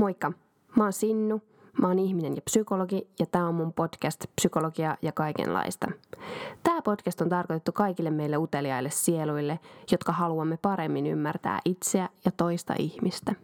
Moikka, mä oon Sinnu, mä oon ihminen ja psykologi ja tää on mun podcast Psykologia ja kaikenlaista. Tää podcast on tarkoitettu kaikille meille uteliaille sieluille, jotka haluamme paremmin ymmärtää itseä ja toista ihmistä.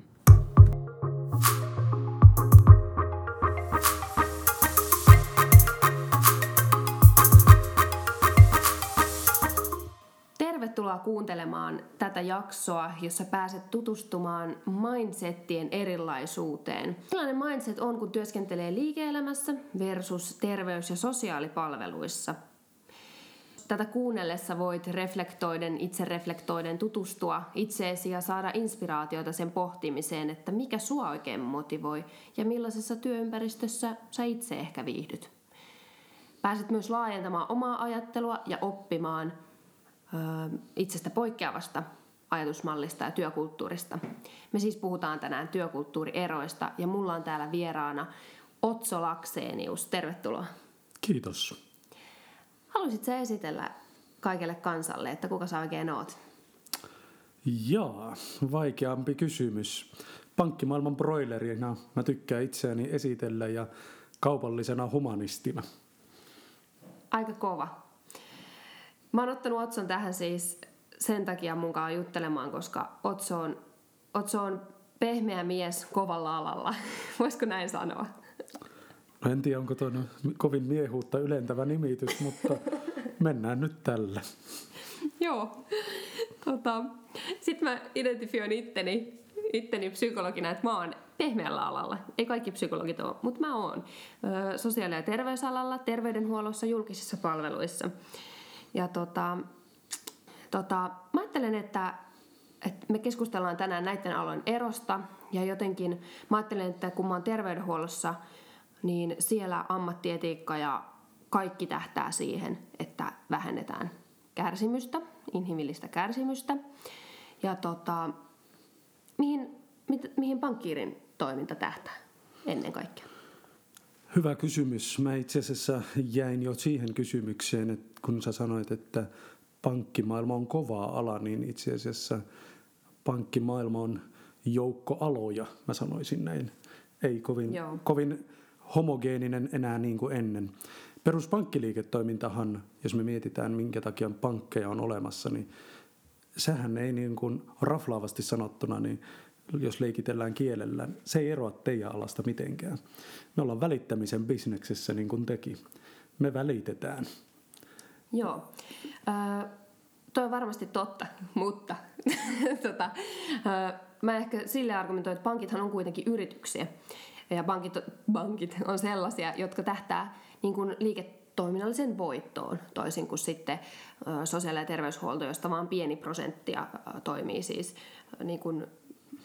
Kuuntelemaan tätä jaksoa, jossa pääset tutustumaan mindsettien erilaisuuteen. Millainen mindset on, kun työskentelee liike-elämässä versus terveys- ja sosiaalipalveluissa? Tätä kuunnellessa voit reflektoiden, itse reflektoiden tutustua itseesi ja saada inspiraatiota sen pohtimiseen, että mikä sua oikein motivoi ja millaisessa työympäristössä sä itse ehkä viihdyt. Pääset myös laajentamaan omaa ajattelua ja oppimaan – itsestä poikkeavasta ajatusmallista ja työkulttuurista. Me siis puhutaan tänään työkulttuurieroista ja mulla on täällä vieraana Otso Lakseenius. Tervetuloa. Kiitos. Haluaisitko esitellä kaikelle kansalle, että kuka sä oikein oot? Jaa, vaikeampi kysymys. Pankkimaailman broilerina mä tykkään itseäni esitellä ja kaupallisena humanistina. Aika kova. Mä oon ottanut Otson tähän siis sen takia mukaan juttelemaan, koska Otso on, Otso on pehmeä mies kovalla alalla. Voisiko näin sanoa? No en tiedä, onko tuo kovin miehuutta ylentävä nimitys, mutta mennään nyt tällä. Joo. Tota, Sitten mä identifioin itteni, itteni psykologina, että mä oon pehmeällä alalla. Ei kaikki psykologit ole, mutta mä oon. Sosiaali- ja terveysalalla, terveydenhuollossa, julkisissa palveluissa. Ja tota, tota, mä ajattelen, että, että me keskustellaan tänään näiden alojen erosta ja jotenkin mä ajattelen, että kun mä oon terveydenhuollossa, niin siellä ammattietiikka ja kaikki tähtää siihen, että vähennetään kärsimystä, inhimillistä kärsimystä. Ja tota, mihin, mihin pankkiirin toiminta tähtää ennen kaikkea? Hyvä kysymys. Mä itse asiassa jäin jo siihen kysymykseen, että kun sä sanoit, että pankkimaailma on kova ala, niin itse asiassa pankkimaailma on joukko aloja, mä sanoisin näin. Ei kovin, kovin homogeeninen enää niin kuin ennen. Peruspankkiliiketoimintahan, jos me mietitään minkä takia pankkeja on olemassa, niin sehän ei niin kuin raflaavasti sanottuna, niin jos leikitellään kielellä, se ei eroa teidän alasta mitenkään. Me ollaan välittämisen bisneksessä niin kuin teki. Me välitetään. Joo. Äh, toi on varmasti totta, mutta tota, äh, mä ehkä sille argumentoin, että pankithan on kuitenkin yrityksiä. Ja pankit, pankit on sellaisia, jotka tähtää niin kuin liiketoiminnallisen voittoon, toisin kuin sitten sosiaali- ja terveyshuolto, josta vain pieni prosenttia toimii siis niin kuin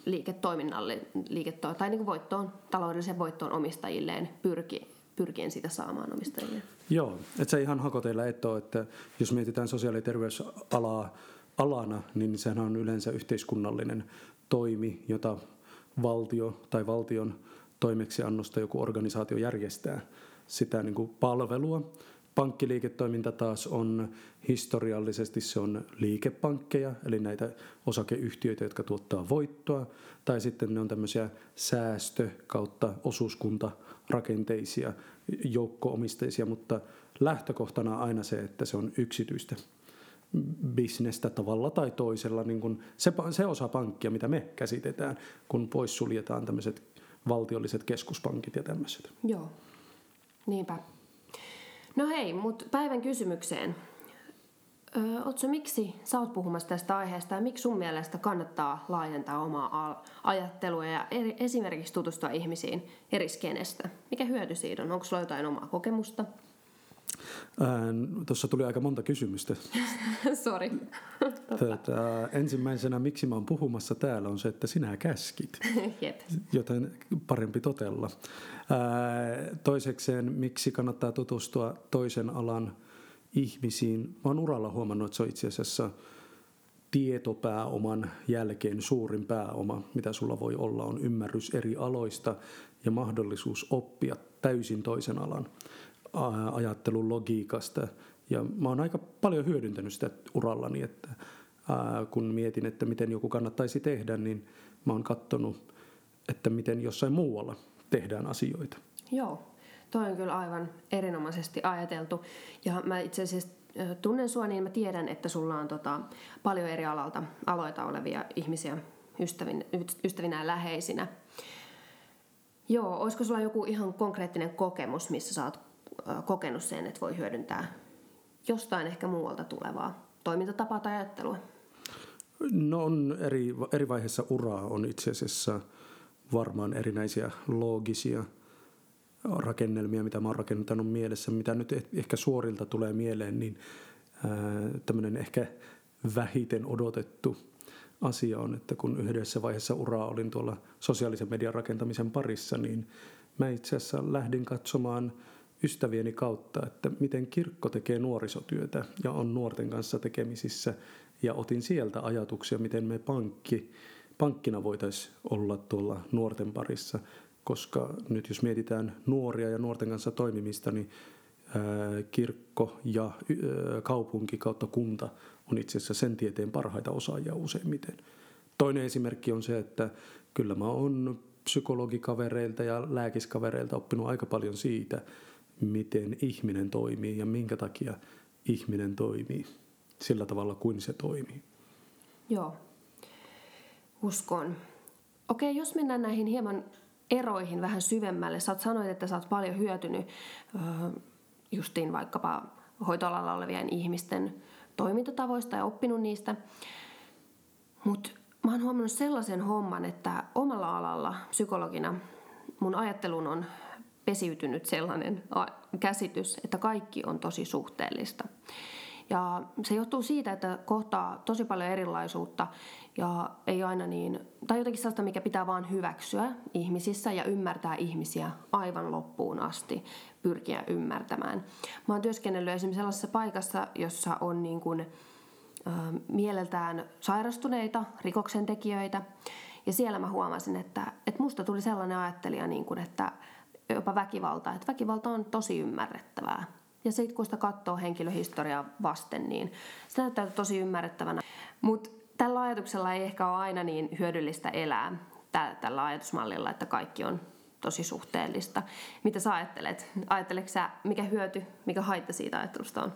liiketoiminnalle, liiketo- tai niin voittoon, taloudelliseen voittoon omistajilleen pyrki, pyrkien sitä saamaan omistajille. Joo, että se ihan hakoteilla et ole, että jos mietitään sosiaali- ja terveysalaa alana, niin sehän on yleensä yhteiskunnallinen toimi, jota valtio tai valtion toimeksiannosta joku organisaatio järjestää sitä niin kuin palvelua Pankkiliiketoiminta taas on historiallisesti se on liikepankkeja, eli näitä osakeyhtiöitä, jotka tuottaa voittoa, tai sitten ne on tämmöisiä säästö- kautta osuuskuntarakenteisia joukkoomisteisia, mutta lähtökohtana aina se, että se on yksityistä bisnestä tavalla tai toisella, niin kuin se, se osa pankkia, mitä me käsitetään, kun pois suljetaan tämmöiset valtiolliset keskuspankit ja tämmöiset. Joo, niinpä. No hei, mutta päivän kysymykseen. Öö, Otso, miksi sä oot puhumassa tästä aiheesta ja miksi sun mielestä kannattaa laajentaa omaa ajattelua ja eri, esimerkiksi tutustua ihmisiin eri skenestä? Mikä hyöty siitä on? Onko sulla jotain omaa kokemusta? Tuossa tuli aika monta kysymystä. Sori. Tota, ensimmäisenä, miksi mä oon puhumassa täällä, on se, että sinä käskit. Jep. Joten parempi totella. Ää, toisekseen, miksi kannattaa tutustua toisen alan ihmisiin. Mä oon uralla huomannut, että se on itse asiassa tietopääoman jälkeen suurin pääoma, mitä sulla voi olla, on ymmärrys eri aloista ja mahdollisuus oppia täysin toisen alan ajattelun logiikasta. Ja mä oon aika paljon hyödyntänyt sitä urallani, että kun mietin, että miten joku kannattaisi tehdä, niin mä oon katsonut että miten jossain muualla tehdään asioita. Joo, toi on kyllä aivan erinomaisesti ajateltu. Ja mä itse asiassa tunnen sua, niin mä tiedän, että sulla on tota, paljon eri alalta, aloita olevia ihmisiä ystävin, ystävinä ja läheisinä. Joo, olisiko sulla joku ihan konkreettinen kokemus, missä sä oot kokenut sen, että voi hyödyntää jostain ehkä muualta tulevaa toimintatapaa tai ajattelua? No on eri, eri vaiheessa uraa on itse asiassa varmaan erinäisiä loogisia rakennelmia, mitä mä oon rakennuttanut mielessä, mitä nyt eh, ehkä suorilta tulee mieleen, niin tämmöinen ehkä vähiten odotettu asia on, että kun yhdessä vaiheessa uraa olin tuolla sosiaalisen median rakentamisen parissa, niin mä itse asiassa lähdin katsomaan ystävieni kautta, että miten kirkko tekee nuorisotyötä ja on nuorten kanssa tekemisissä. Ja otin sieltä ajatuksia, miten me pankki, pankkina voitaisiin olla tuolla nuorten parissa, koska nyt jos mietitään nuoria ja nuorten kanssa toimimista, niin kirkko ja kaupunki kautta kunta on itse asiassa sen tieteen parhaita osaajia useimmiten. Toinen esimerkki on se, että kyllä mä oon psykologikavereilta ja lääkiskavereilta oppinut aika paljon siitä, miten ihminen toimii ja minkä takia ihminen toimii sillä tavalla kuin se toimii. Joo, uskon. Okei, jos mennään näihin hieman eroihin vähän syvemmälle. Sä sanoit, että sä oot paljon hyötynyt justiin vaikkapa hoitoalalla olevien ihmisten toimintatavoista ja oppinut niistä. Mutta mä oon huomannut sellaisen homman, että omalla alalla psykologina mun ajattelun on pesiytynyt sellainen käsitys, että kaikki on tosi suhteellista. Ja se johtuu siitä, että kohtaa tosi paljon erilaisuutta ja ei aina niin, tai jotenkin sellaista, mikä pitää vaan hyväksyä ihmisissä ja ymmärtää ihmisiä aivan loppuun asti, pyrkiä ymmärtämään. Mä oon työskennellyt esimerkiksi sellaisessa paikassa, jossa on niin kuin, äh, mieleltään sairastuneita rikoksentekijöitä, ja siellä mä huomasin, että, että musta tuli sellainen ajattelija, niin kuin, että jopa väkivalta, että väkivalta on tosi ymmärrettävää. Ja sitten kun sitä katsoo henkilöhistoriaa vasten, niin se näyttää tosi ymmärrettävänä. Mutta tällä ajatuksella ei ehkä ole aina niin hyödyllistä elää tällä ajatusmallilla, että kaikki on tosi suhteellista. Mitä sä ajattelet? Ajatteletko sä, mikä hyöty, mikä haitta siitä ajattelusta on?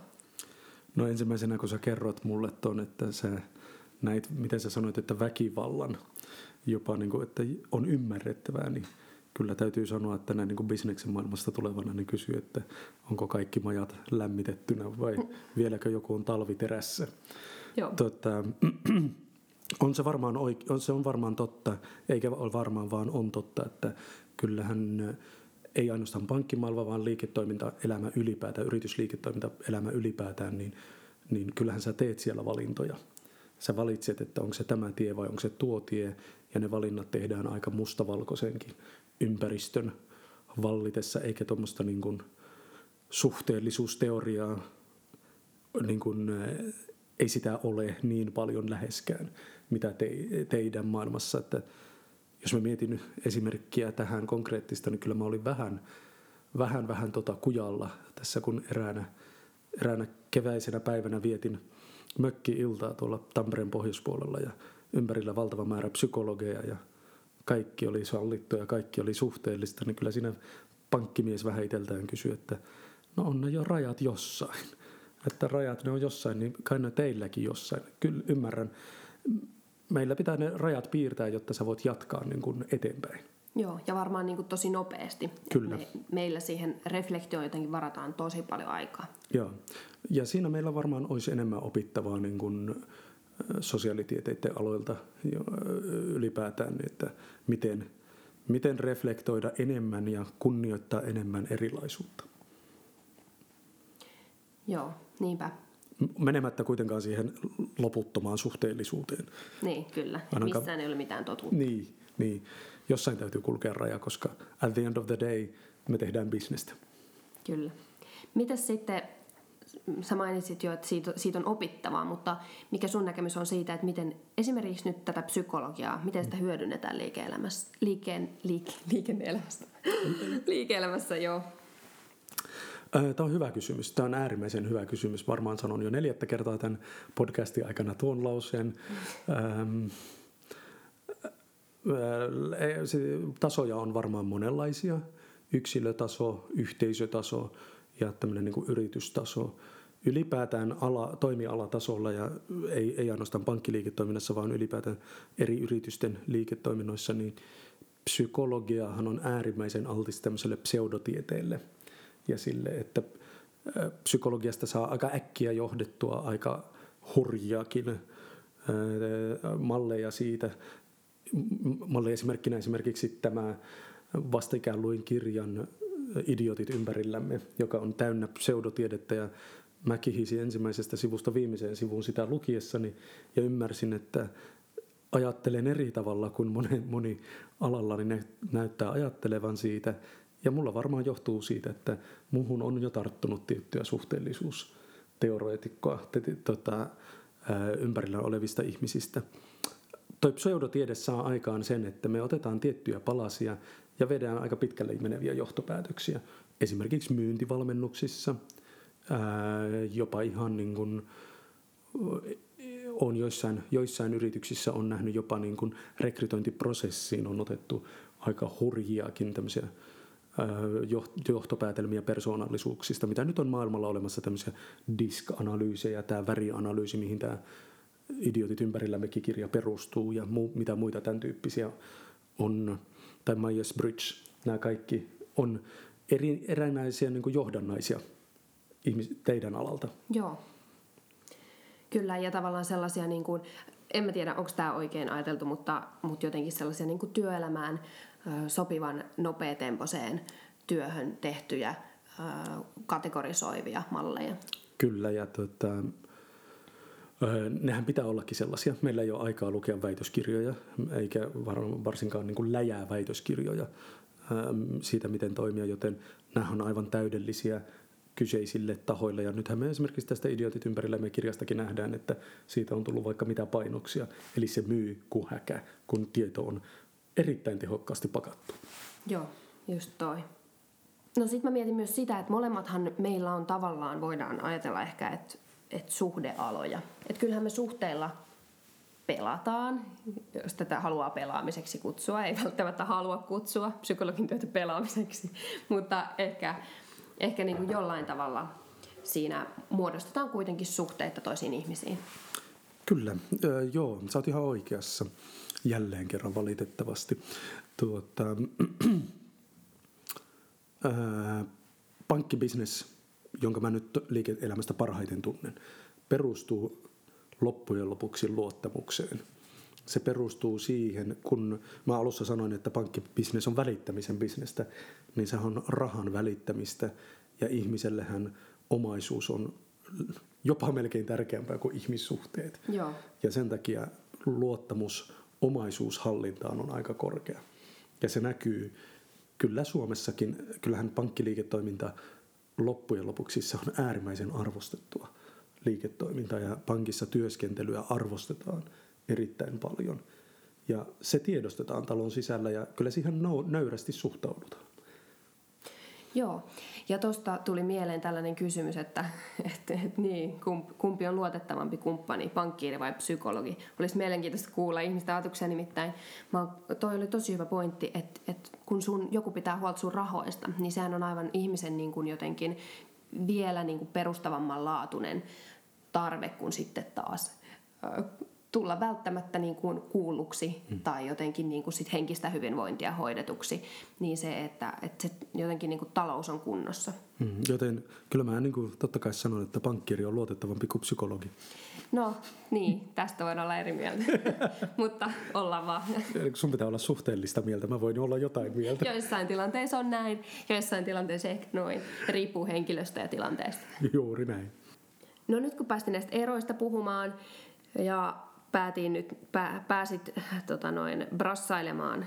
No ensimmäisenä, kun sä kerrot mulle ton, että sä näit, miten sä sanoit, että väkivallan jopa, niin kuin, että on ymmärrettävää, niin kyllä täytyy sanoa, että näin niin kuin bisneksen maailmasta tulevana niin kysyy, että onko kaikki majat lämmitettynä vai vieläkö joku on talviterässä. Joo. Tota, on se, varmaan oike- on, se on varmaan totta, eikä ole varmaan vaan on totta, että kyllähän ei ainoastaan pankkimaailma, vaan liiketoimintaelämä ylipäätään, yritysliiketoimintaelämä ylipäätään, niin, niin kyllähän sä teet siellä valintoja. Sä valitset, että onko se tämä tie vai onko se tuo tie, ja ne valinnat tehdään aika mustavalkoisenkin ympäristön vallitessa, eikä tuommoista niin kuin suhteellisuusteoriaa, niin kuin, ei sitä ole niin paljon läheskään, mitä te, teidän maailmassa. Että jos mä mietin esimerkkiä tähän konkreettista, niin kyllä mä olin vähän, vähän, vähän tota kujalla tässä, kun eräänä, eräänä keväisenä päivänä vietin mökki-iltaa tuolla Tampereen pohjoispuolella ja ympärillä valtava määrä psykologeja ja kaikki oli sallittu ja kaikki oli suhteellista, niin kyllä siinä pankkimies vähäiteltään kysyy, että no on ne jo rajat jossain. Että rajat ne on jossain, niin kai ne teilläkin jossain. Kyllä ymmärrän. Meillä pitää ne rajat piirtää, jotta sä voit jatkaa niin kuin eteenpäin. Joo, ja varmaan niin kuin tosi nopeasti. Kyllä. Me, meillä siihen reflektioon jotenkin varataan tosi paljon aikaa. Joo, ja siinä meillä varmaan olisi enemmän opittavaa niin kuin sosiaalitieteiden aloilta ylipäätään, niin että miten, miten reflektoida enemmän ja kunnioittaa enemmän erilaisuutta. Joo, niinpä. Menemättä kuitenkaan siihen loputtomaan suhteellisuuteen. Niin, kyllä. Ainakaan... Missään ei ole mitään totuutta. Niin, niin, jossain täytyy kulkea raja, koska at the end of the day me tehdään bisnestä. Kyllä. Mitäs sitten sä mainitsit jo, että siitä, siitä on opittavaa, mutta mikä sun näkemys on siitä, että miten esimerkiksi nyt tätä psykologiaa, miten sitä hyödynnetään liike-elämässä, liikeen, liike, liike-elämässä, liike-elämässä, joo. Tämä on hyvä kysymys. Tämä on äärimmäisen hyvä kysymys. Varmaan sanon jo neljättä kertaa tämän podcastin aikana tuon lauseen. Ähm, tasoja on varmaan monenlaisia. Yksilötaso, yhteisötaso ja tämmöinen niin kuin yritystaso. Ylipäätään ala, toimialatasolla ja ei, ei ainoastaan pankkiliiketoiminnassa, vaan ylipäätään eri yritysten liiketoiminnoissa, niin psykologiahan on äärimmäisen altis tämmöiselle pseudotieteelle ja sille, että psykologiasta saa aika äkkiä johdettua aika hurjiakin malleja siitä. Malleja esimerkkinä esimerkiksi tämä vastikään luin kirjan Idiotit ympärillämme, joka on täynnä pseudotiedettä ja mä kihisin ensimmäisestä sivusta viimeiseen sivuun sitä lukiessani ja ymmärsin, että ajattelen eri tavalla kuin moni, moni alallani niin näyttää ajattelevan siitä. Ja mulla varmaan johtuu siitä, että muuhun on jo tarttunut tiettyä suhteellisuusteoreetikkoa tota, ympärillä olevista ihmisistä. Toi pseudotiede saa aikaan sen, että me otetaan tiettyjä palasia ja vedään aika pitkälle meneviä johtopäätöksiä. Esimerkiksi myyntivalmennuksissa, jopa ihan niin kuin on joissain, joissain yrityksissä on nähnyt jopa niin kuin rekrytointiprosessiin on otettu aika hurjiakin tämmöisiä johtopäätelmiä persoonallisuuksista, mitä nyt on maailmalla olemassa tämmöisiä disk-analyysejä, tämä värianalyysi, mihin tämä Idiotit ympärillämmekin kirja perustuu ja mu- mitä muita tämän tyyppisiä on, tai Myers-Briggs, nämä kaikki on eri, erinäisiä niin johdannaisia ihmis- teidän alalta. Joo. Kyllä, ja tavallaan sellaisia, niin kuin, en mä tiedä onko tämä oikein ajateltu, mutta, mutta jotenkin sellaisia niin kuin työelämään sopivan nopeatempoiseen työhön tehtyjä kategorisoivia malleja. Kyllä, ja tota, nehän pitää ollakin sellaisia. Meillä ei ole aikaa lukea väitöskirjoja, eikä varsinkaan niin kuin läjää väitöskirjoja siitä, miten toimia, joten nämä on aivan täydellisiä kyseisille tahoille. Ja nythän me esimerkiksi tästä Idiotit ympärillä me kirjastakin nähdään, että siitä on tullut vaikka mitä painoksia. Eli se myy kuin häkä, kun tieto on erittäin tehokkaasti pakattu. Joo, just toi. No sit mä mietin myös sitä, että molemmathan meillä on tavallaan, voidaan ajatella ehkä, että, että suhdealoja. Että kyllähän me suhteilla pelataan, jos tätä haluaa pelaamiseksi kutsua. Ei välttämättä halua kutsua psykologin työtä pelaamiseksi, mutta ehkä ehkä niin kuin jollain tavalla siinä muodostetaan kuitenkin suhteita toisiin ihmisiin. Kyllä, öö, joo, sä oot ihan oikeassa jälleen kerran valitettavasti. Tuota, öö, pankkibisnes, jonka mä nyt liike-elämästä parhaiten tunnen, perustuu loppujen lopuksi luottamukseen. Se perustuu siihen, kun mä alussa sanoin, että pankkibisnes on välittämisen bisnestä, niin se on rahan välittämistä ja ihmisellähän omaisuus on jopa melkein tärkeämpää kuin ihmissuhteet. Joo. Ja sen takia luottamus omaisuushallintaan on aika korkea. Ja se näkyy kyllä Suomessakin, kyllähän pankkiliiketoiminta loppujen lopuksi se on äärimmäisen arvostettua liiketoimintaa ja pankissa työskentelyä arvostetaan erittäin paljon. Ja se tiedostetaan talon sisällä ja kyllä siihen nöyrästi suhtaudutaan. Joo, ja tuosta tuli mieleen tällainen kysymys, että, että, että niin, kumpi on luotettavampi kumppani, pankkiiri vai psykologi. Olisi mielenkiintoista kuulla ihmisten ajatuksia nimittäin. Mä, toi oli tosi hyvä pointti, että, että kun sun, joku pitää huolta sun rahoista, niin sehän on aivan ihmisen niin kuin jotenkin vielä niin kuin perustavamman laatuinen tarve kuin sitten taas tulla välttämättä niin kuin kuulluksi mm. tai jotenkin niin kuin sit henkistä hyvinvointia hoidetuksi, niin se, että, että se jotenkin niin kuin talous on kunnossa. Mm. Joten kyllä mä niin kuin totta kai sanon, että pankkiri on luotettavampi kuin psykologi. No niin, tästä voin olla eri mieltä, mutta ollaan vaan. Sun pitää olla suhteellista mieltä, mä voin olla jotain mieltä. Joissain tilanteissa on näin, joissain tilanteissa ehkä noin. Riippuu henkilöstä ja tilanteesta. Juuri näin. No nyt kun päästiin näistä eroista puhumaan ja päätin nyt, pää, pääsit tota noin, brassailemaan,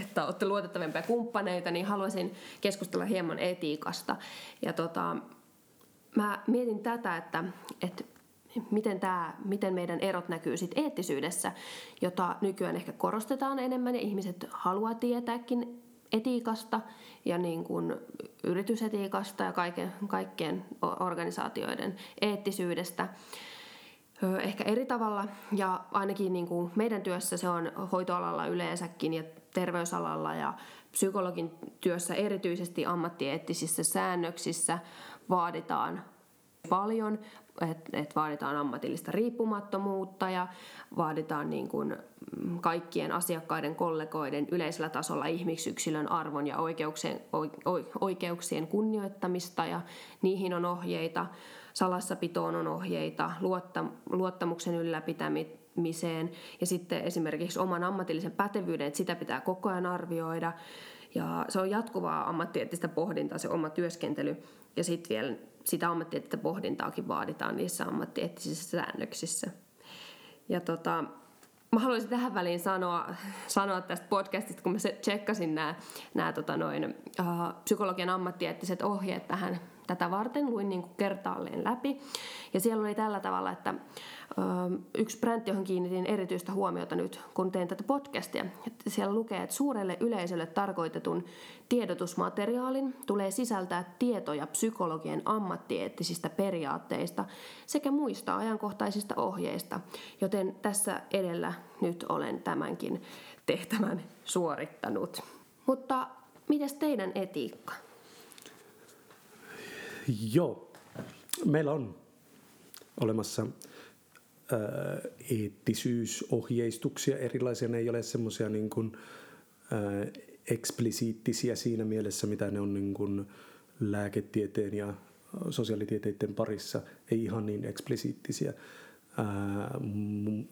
että olette luotettavimpia kumppaneita, niin haluaisin keskustella hieman etiikasta. Ja tota, mä mietin tätä, että, että miten, tämä, miten meidän erot näkyy sit eettisyydessä, jota nykyään ehkä korostetaan enemmän ja ihmiset haluaa tietääkin etiikasta ja niin kuin yritysetiikasta ja kaiken, kaikkien organisaatioiden eettisyydestä. Ehkä eri tavalla. Ja ainakin niin kuin meidän työssä se on hoitoalalla yleensäkin ja terveysalalla ja psykologin työssä erityisesti ammattieettisissä säännöksissä vaaditaan paljon, että et vaaditaan ammatillista riippumattomuutta ja vaaditaan niin kuin kaikkien asiakkaiden, kollegoiden yleisellä tasolla ihmisyksilön arvon ja oikeuksien, oikeuksien kunnioittamista ja niihin on ohjeita, salassapitoon on ohjeita, luottamuksen ylläpitämiseen ja sitten esimerkiksi oman ammatillisen pätevyyden, että sitä pitää koko ajan arvioida ja se on jatkuvaa ammattieettistä pohdintaa se oma työskentely ja sitten vielä sitä ammattieettistä pohdintaakin vaaditaan niissä ammattieettisissä säännöksissä. Ja tota, mä haluaisin tähän väliin sanoa, sanoa tästä podcastista, kun mä tsekkasin nämä, nämä tota noin, uh, psykologian ammattieettiset ohjeet tähän tätä varten, luin niin kuin kertaalleen läpi. Ja siellä oli tällä tavalla, että yksi brändi, johon kiinnitin erityistä huomiota nyt, kun teen tätä podcastia. Että siellä lukee, että suurelle yleisölle tarkoitetun tiedotusmateriaalin tulee sisältää tietoja psykologien ammattieettisistä periaatteista sekä muista ajankohtaisista ohjeista, joten tässä edellä nyt olen tämänkin tehtävän suorittanut. Mutta mitäs teidän etiikka? Joo, meillä on olemassa eettisyysohjeistuksia erilaisia. Ne ei ole semmoisia niin kuin, ää, eksplisiittisiä siinä mielessä, mitä ne on niin kuin lääketieteen ja sosiaalitieteiden parissa. Ei ihan niin eksplisiittisiä. Ää,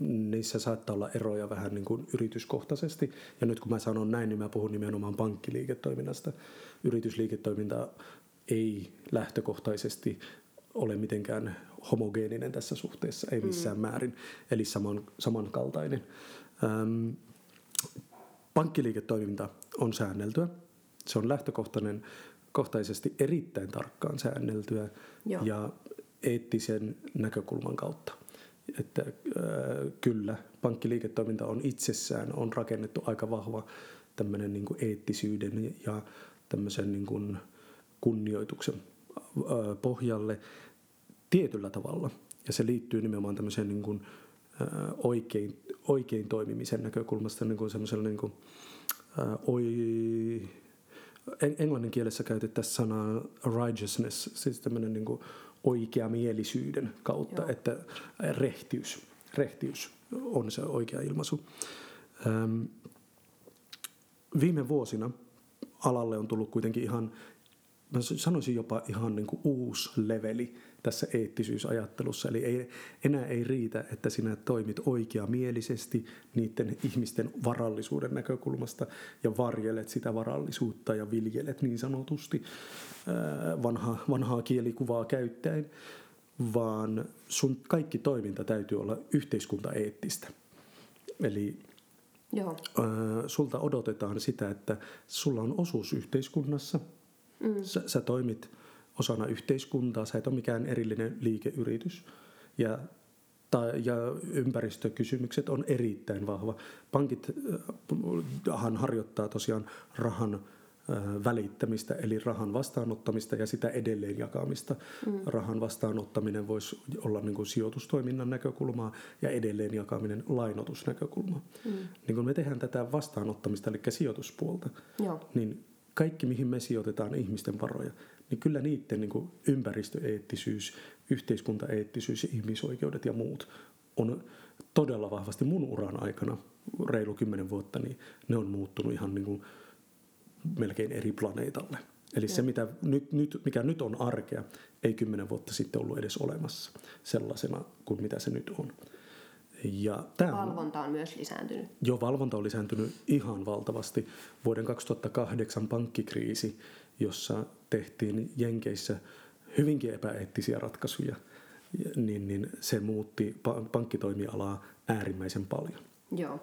niissä saattaa olla eroja vähän niin kuin yrityskohtaisesti. Ja nyt kun mä sanon näin, niin mä puhun nimenomaan pankkiliiketoiminnasta. Yritysliiketoiminta ei lähtökohtaisesti ole mitenkään homogeeninen tässä suhteessa, ei missään mm. määrin, eli saman, samankaltainen. Ähm, pankkiliiketoiminta on säänneltyä. Se on lähtökohtainen kohtaisesti erittäin tarkkaan säänneltyä Joo. ja eettisen näkökulman kautta. Että äh, kyllä, pankkiliiketoiminta on itsessään on rakennettu aika vahva tämmöinen niin kuin eettisyyden ja tämmöisen niin kuin kunnioituksen pohjalle tietyllä tavalla. Ja se liittyy nimenomaan tämmöiseen niin kuin, oikein, oikein toimimisen näkökulmasta niin kuin semmoisella niin kuin, oi, englannin kielessä käytettäisiin sanaa righteousness, siis tämmöinen niin kuin oikeamielisyyden kautta, Joo. että rehtiys, rehtiys on se oikea ilmaisu. viime vuosina alalle on tullut kuitenkin ihan mä sanoisin jopa ihan niin kuin uusi leveli tässä eettisyysajattelussa. Eli ei, enää ei riitä, että sinä toimit oikeamielisesti niiden ihmisten varallisuuden näkökulmasta ja varjelet sitä varallisuutta ja viljelet niin sanotusti vanha, vanhaa kielikuvaa käyttäen, vaan sun kaikki toiminta täytyy olla yhteiskuntaeettistä. Eli Joo. sulta odotetaan sitä, että sulla on osuus yhteiskunnassa – Mm. Sä, sä toimit osana yhteiskuntaa, sä et ole mikään erillinen liikeyritys. Ja, ta, ja ympäristökysymykset on erittäin vahva. Pankithan harjoittaa tosiaan rahan välittämistä, eli rahan vastaanottamista ja sitä edelleen jakamista. Mm. Rahan vastaanottaminen voisi olla niin kuin sijoitustoiminnan näkökulmaa ja edelleen jakaminen lainotusnäkökulmaa. Mm. Niin kun me tehdään tätä vastaanottamista, eli sijoituspuolta, Joo. niin kaikki, mihin me sijoitetaan ihmisten varoja, niin kyllä niiden niin kuin ympäristöeettisyys, yhteiskuntaeettisyys ja ihmisoikeudet ja muut on todella vahvasti mun uran aikana, reilu kymmenen vuotta, niin ne on muuttunut ihan niin kuin melkein eri planeetalle. Eli se, mitä nyt, nyt, mikä nyt on arkea, ei kymmenen vuotta sitten ollut edes olemassa sellaisena kuin mitä se nyt on. Ja tämä valvonta on myös lisääntynyt. Joo, valvonta on lisääntynyt ihan valtavasti. Vuoden 2008 pankkikriisi, jossa tehtiin Jenkeissä hyvinkin epäeettisiä ratkaisuja, niin, niin se muutti pankkitoimialaa äärimmäisen paljon. Joo.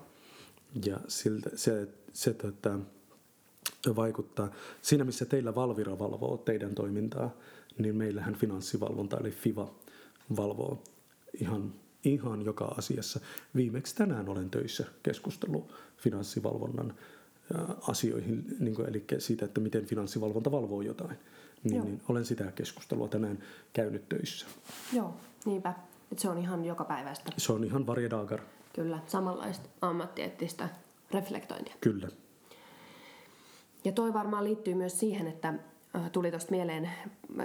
Ja siltä, se, se tota, vaikuttaa. Siinä missä teillä Valvira valvoo teidän toimintaa, niin meillähän finanssivalvonta eli FIVA valvoo ihan ihan joka asiassa. Viimeksi tänään olen töissä keskustellut finanssivalvonnan asioihin, niin kuin, eli siitä, että miten finanssivalvonta valvoo jotain. Niin, niin olen sitä keskustelua tänään käynyt töissä. Joo, niinpä. Et se on ihan joka päivästä. Se on ihan varje dagar. Kyllä, samanlaista ammattieettistä reflektointia. Kyllä. Ja toi varmaan liittyy myös siihen, että tuli tuosta mieleen,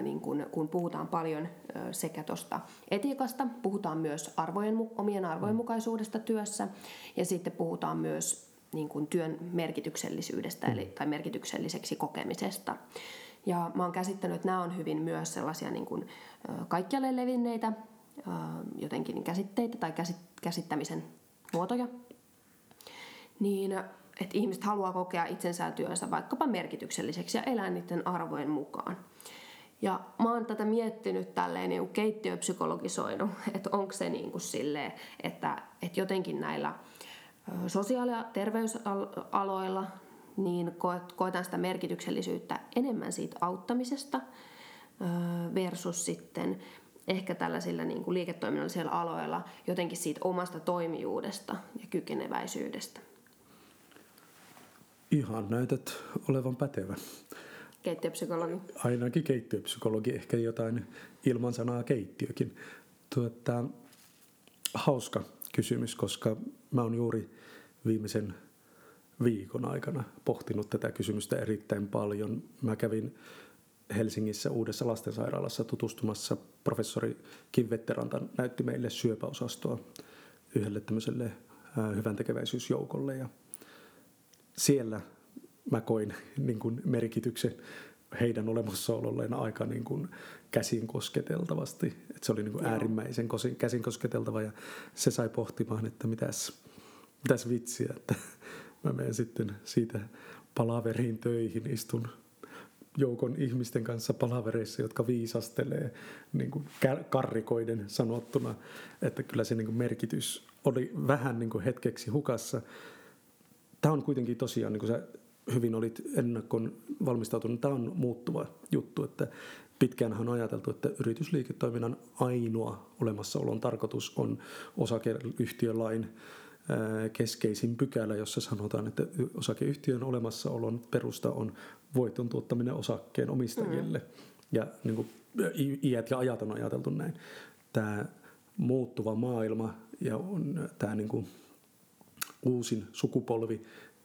niin kun, kun puhutaan paljon sekä tuosta etiikasta, puhutaan myös arvojen, omien arvojen mukaisuudesta työssä ja sitten puhutaan myös niin kuin työn merkityksellisyydestä eli, tai merkitykselliseksi kokemisesta. Ja mä oon käsittänyt, että nämä on hyvin myös sellaisia niin kuin, kaikkialle levinneitä jotenkin käsitteitä tai käsittämisen muotoja. Niin että ihmiset haluaa kokea itsensä työnsä vaikkapa merkitykselliseksi ja elää niiden arvojen mukaan. Ja mä oon tätä miettinyt tälleen niin keittiöpsykologisoinut, että onko se niin kuin silleen, että, että jotenkin näillä sosiaali- ja terveysaloilla niin koetaan sitä merkityksellisyyttä enemmän siitä auttamisesta versus sitten ehkä tällaisilla niin kuin liiketoiminnallisilla aloilla jotenkin siitä omasta toimijuudesta ja kykeneväisyydestä. Ihan näytät olevan pätevä. Keittiöpsykologi. Ainakin keittiöpsykologi, ehkä jotain ilman sanaa keittiökin. Tuota, hauska kysymys, koska mä oon juuri viimeisen viikon aikana pohtinut tätä kysymystä erittäin paljon. Mä kävin Helsingissä uudessa lastensairaalassa tutustumassa. Professori Kivetteranta näytti meille syöpäosastoa yhdelle tämmöiselle hyvän tekeväisyysjoukolle ja siellä mä koin niin kuin merkityksen heidän olemassaololleen aika niin kuin käsin kosketeltavasti. että se oli niin kuin äärimmäisen käsin kosketeltava ja se sai pohtimaan, että mitäs, mitäs vitsiä, että mä menen sitten siitä palaveriin töihin, istun joukon ihmisten kanssa palavereissa, jotka viisastelee niin kuin karrikoiden sanottuna, että kyllä se niin kuin merkitys oli vähän niin kuin hetkeksi hukassa – tämä on kuitenkin tosiaan, niin kuin sä hyvin olit ennakkoon valmistautunut, tämä on muuttuva juttu, että pitkään on ajateltu, että yritysliiketoiminnan ainoa olemassaolon tarkoitus on osakeyhtiölain keskeisin pykälä, jossa sanotaan, että osakeyhtiön olemassaolon perusta on voiton tuottaminen osakkeen omistajille. Mm. Ja niin kuin, iät ja ajat on ajateltu näin. Tämä muuttuva maailma ja on, tämä niin kuin, uusin sukupolvi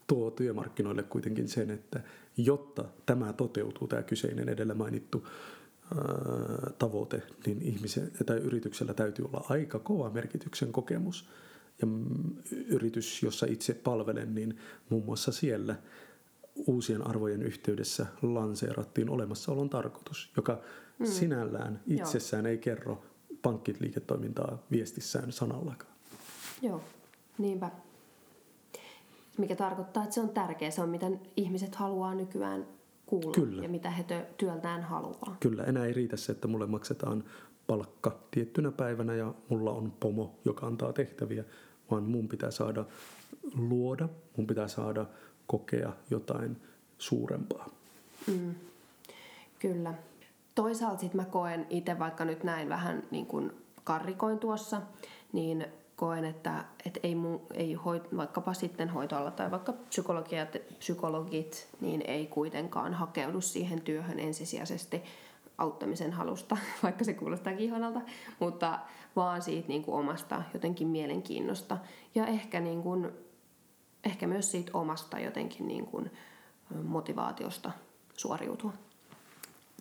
tuo työmarkkinoille kuitenkin sen, että jotta tämä toteutuu, tämä kyseinen edellä mainittu tavoite, niin ihmisen tai yrityksellä täytyy olla aika kova merkityksen kokemus. Ja yritys, jossa itse palvelen, niin muun muassa siellä uusien arvojen yhteydessä lanseerattiin olemassaolon tarkoitus, joka mm. sinällään itsessään Joo. ei kerro pankkiliiketoimintaa viestissään sanallakaan. Joo, niinpä mikä tarkoittaa, että se on tärkeä. Se on, mitä ihmiset haluaa nykyään kuulla Kyllä. ja mitä he työltään haluaa. Kyllä, enää ei riitä se, että mulle maksetaan palkka tiettynä päivänä ja mulla on pomo, joka antaa tehtäviä, vaan mun pitää saada luoda, mun pitää saada kokea jotain suurempaa. Mm. Kyllä. Toisaalta sitten mä koen itse, vaikka nyt näin vähän niin kuin karrikoin tuossa, niin koen, että, että ei, mun, ei hoit, vaikkapa sitten hoitoalla tai vaikka psykologiat, psykologit, niin ei kuitenkaan hakeudu siihen työhön ensisijaisesti auttamisen halusta, vaikka se kuulostaa ihanalta, mutta vaan siitä niin kuin omasta jotenkin mielenkiinnosta ja ehkä, niin kuin, ehkä myös siitä omasta jotenkin niin kuin motivaatiosta suoriutua.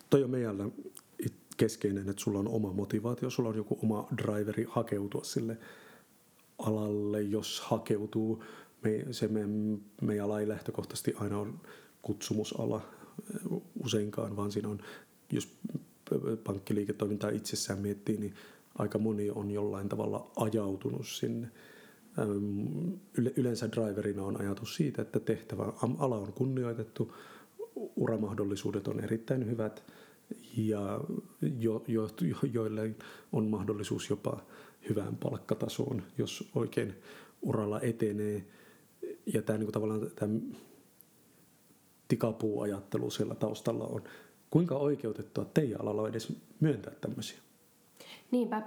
Toi on meillä keskeinen, että sulla on oma motivaatio, sulla on joku oma driveri hakeutua sille alalle, jos hakeutuu. Me, se me, meidän ala ei lähtökohtaisesti aina on kutsumusala useinkaan, vaan siinä on, jos pankkiliiketoimintaa itsessään miettii, niin aika moni on jollain tavalla ajautunut sinne. Yleensä driverina on ajatus siitä, että tehtävä ala on kunnioitettu, uramahdollisuudet on erittäin hyvät ja jo, jo, jo, joille on mahdollisuus jopa hyvään palkkatasoon, jos oikein uralla etenee. Ja tämä niin kuin tavallaan tämä tikapuuajattelu siellä taustalla on. Kuinka oikeutettua teidän alalla on edes myöntää tämmöisiä? Niinpä.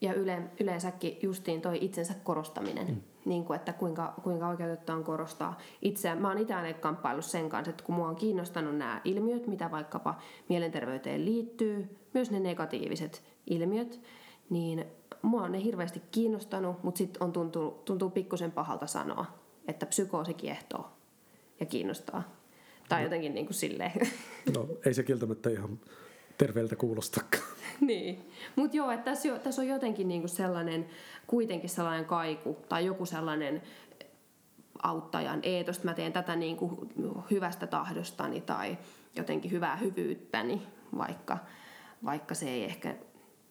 Ja yle, yleensäkin justiin toi itsensä korostaminen. Mm. Niin kuin, että kuinka, kuinka oikeutettua on korostaa itseään. Mä oon itse aina kamppaillut sen kanssa, että kun mua on kiinnostanut nämä ilmiöt, mitä vaikkapa mielenterveyteen liittyy, myös ne negatiiviset ilmiöt, niin mua on ne hirveästi kiinnostanut, mutta sitten on tuntuu, tuntuu pikkusen pahalta sanoa, että psykoosi kiehtoo ja kiinnostaa. Tai no. jotenkin niin kuin silleen. No ei se kieltämättä ihan terveeltä kuulostakaan. niin, mutta joo, että tässä, tässä on jotenkin niin kuin sellainen, kuitenkin sellainen kaiku tai joku sellainen auttajan eetosta, mä teen tätä niin kuin hyvästä tahdostani tai jotenkin hyvää hyvyyttäni, vaikka, vaikka se ei ehkä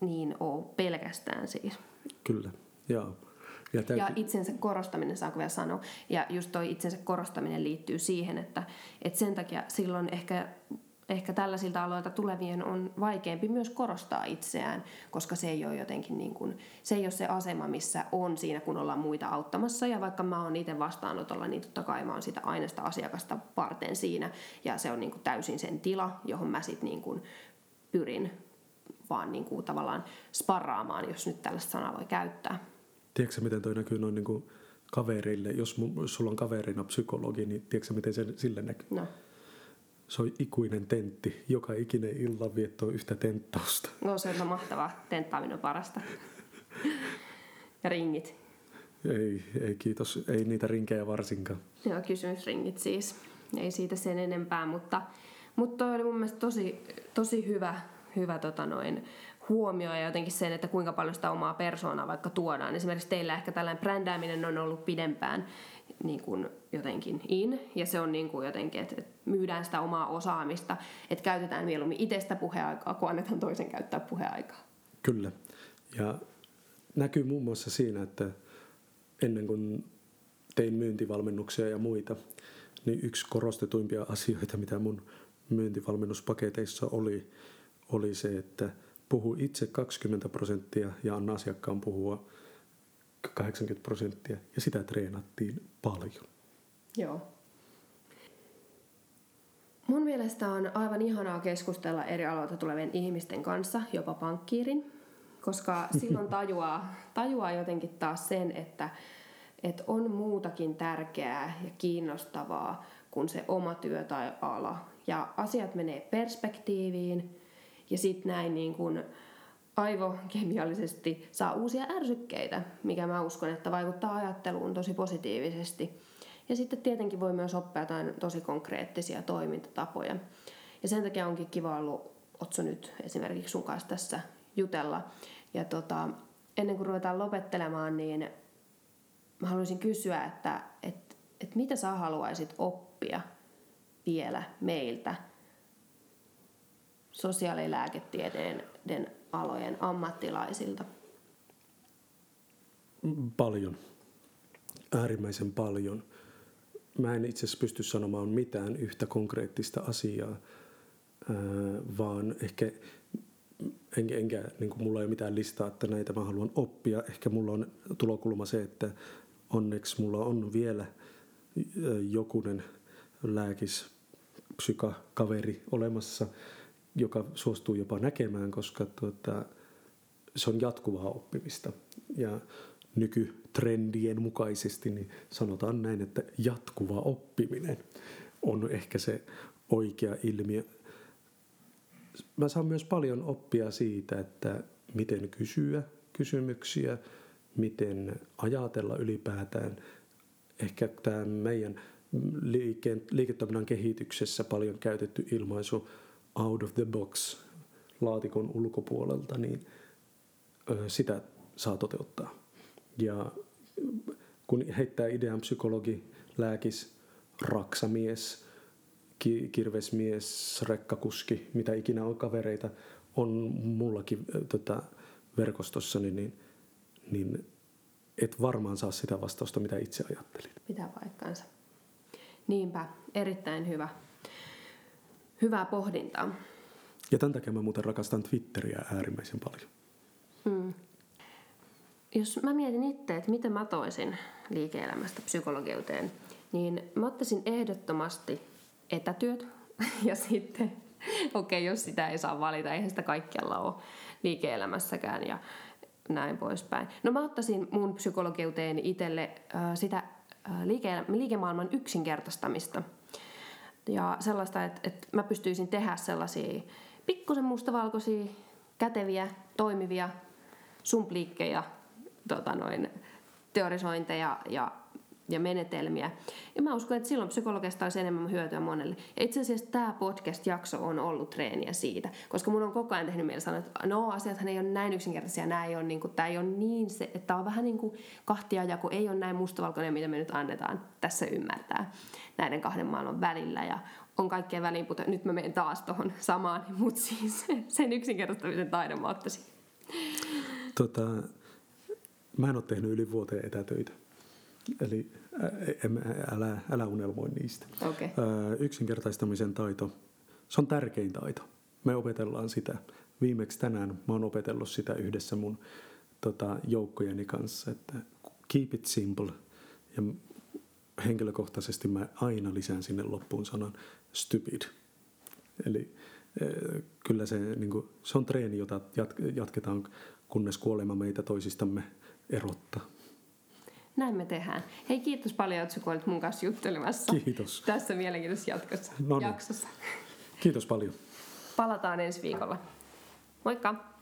niin ole pelkästään siis. Kyllä, joo. Ja, täytyy... ja itsensä korostaminen, saanko vielä sanoa. Ja just toi itsensä korostaminen liittyy siihen, että, että sen takia silloin ehkä ehkä tällaisilta aloilta tulevien on vaikeampi myös korostaa itseään, koska se ei ole jotenkin niin kuin, se ei ole se asema, missä on siinä, kun ollaan muita auttamassa. Ja vaikka mä oon itse vastaanotolla, niin totta kai mä oon sitä aineesta asiakasta varten siinä. Ja se on niin kuin täysin sen tila, johon mä sitten niin kuin pyrin vaan niin kuin tavallaan sparraamaan, jos nyt tällaista sanaa voi käyttää. Tiedätkö miten toi näkyy noin niin kuin kavereille? Jos, jos sulla on kaverina psykologi, niin tiedätkö miten se sille näkyy? No se on ikuinen tentti. Joka ikinen illanvietto on yhtä tenttausta. No se on mahtavaa. Tenttaaminen on parasta. ja ringit. Ei, ei kiitos. Ei niitä rinkejä varsinkaan. Joo, kysymysringit siis. Ei siitä sen enempää, mutta, mutta toi oli mun mielestä tosi, tosi hyvä, hyvä tota noin, huomio ja jotenkin sen, että kuinka paljon sitä omaa persoonaa vaikka tuodaan. Esimerkiksi teillä ehkä tällainen brändääminen on ollut pidempään niin kuin jotenkin in, ja se on niin kuin jotenkin, että myydään sitä omaa osaamista, että käytetään mieluummin itsestä puheaikaa, kun annetaan toisen käyttää puheaikaa. Kyllä, ja näkyy muun muassa siinä, että ennen kuin tein myyntivalmennuksia ja muita, niin yksi korostetuimpia asioita, mitä mun myyntivalmennuspaketeissa oli, oli se, että puhu itse 20 prosenttia ja anna asiakkaan puhua 80 prosenttia ja sitä treenattiin paljon. Joo. Mun mielestä on aivan ihanaa keskustella eri aloilta tulevien ihmisten kanssa, jopa pankkiirin, koska silloin tajuaa, tajuaa jotenkin taas sen, että, että on muutakin tärkeää ja kiinnostavaa kuin se oma työ tai ala. Ja asiat menee perspektiiviin ja sitten näin niin kuin aivokemiallisesti saa uusia ärsykkeitä, mikä mä uskon, että vaikuttaa ajatteluun tosi positiivisesti. Ja sitten tietenkin voi myös oppia jotain tosi konkreettisia toimintatapoja. Ja sen takia onkin kiva ollut Otso nyt esimerkiksi sun kanssa tässä jutella. Ja tota, ennen kuin ruvetaan lopettelemaan, niin mä haluaisin kysyä, että et, et mitä sä haluaisit oppia vielä meiltä sosiaalilääketieteiden alojen ammattilaisilta? Paljon. Äärimmäisen paljon. Mä en itse asiassa pysty sanomaan mitään yhtä konkreettista asiaa, vaan ehkä enkä, enkä niin kuin mulla ei ole mitään listaa, että näitä mä haluan oppia. Ehkä mulla on tulokulma se, että onneksi mulla on vielä jokunen lääkis psykakaveri olemassa, joka suostuu jopa näkemään, koska tuota, se on jatkuvaa oppimista. Ja nykytrendien mukaisesti niin sanotaan näin, että jatkuva oppiminen on ehkä se oikea ilmiö. Mä saan myös paljon oppia siitä, että miten kysyä kysymyksiä, miten ajatella ylipäätään. Ehkä tämä meidän liiketoiminnan kehityksessä paljon käytetty ilmaisu out of the box laatikon ulkopuolelta, niin sitä saa toteuttaa. Ja kun heittää idean psykologi, lääkis, raksamies, kirvesmies, rekkakuski, mitä ikinä on kavereita, on mullakin tota, verkostossani, niin, niin et varmaan saa sitä vastausta, mitä itse ajattelin. Pitää paikkansa. Niinpä, erittäin hyvä. Hyvää pohdintaa. Ja tämän takia mä muuten rakastan Twitteriä äärimmäisen paljon. Hmm. Jos mä mietin itse, että miten mä toisin liike-elämästä psykologiuteen, niin mä ottaisin ehdottomasti etätyöt ja sitten, okei, okay, jos sitä ei saa valita, eihän sitä kaikkialla ole liike-elämässäkään ja näin poispäin. No mä ottaisin mun psykologiuteen itselle äh, sitä äh, liike- liikemaailman yksinkertaistamista – ja sellaista, että, että mä pystyisin tehdä sellaisia pikkusen mustavalkoisia, käteviä, toimivia sumpliikkeja, tota noin, teorisointeja ja ja menetelmiä. Ja mä uskon, että silloin psykologista olisi enemmän hyötyä monelle. Ja itse asiassa tämä podcast-jakso on ollut treeniä siitä, koska mun on koko ajan tehnyt mieli sanoa, että no asiathan ei ole näin yksinkertaisia, nämä ei ole niin kuin, tämä ei ole niin se, että tämä on vähän niin kuin kahtia jako, ei ole näin mustavalkoinen, mitä me nyt annetaan tässä ymmärtää näiden kahden maailman välillä. Ja on kaikkea väliinputoja. Nyt mä menen taas tuohon samaan, mutta siis sen yksinkertaistamisen taidon mä ottaisin. Tota, mä en ole tehnyt yli vuoteen etätöitä. Eli älä, älä unelmoi niistä. Okay. Yksinkertaistamisen taito, se on tärkein taito. Me opetellaan sitä. Viimeksi tänään mä oon opetellut sitä yhdessä mun tota, joukkojeni kanssa, että keep it simple. Ja henkilökohtaisesti mä aina lisään sinne loppuun sanan stupid. Eli kyllä se, niin kuin, se on treeni, jota jatketaan, kunnes kuolema meitä toisistamme erottaa. Näin me tehdään. Hei, kiitos paljon, että olit mun kanssa juttelemassa. Kiitos. Tässä mielenkiintoisessa jatkossa, no niin. jaksossa. Kiitos paljon. Palataan ensi viikolla. Moikka!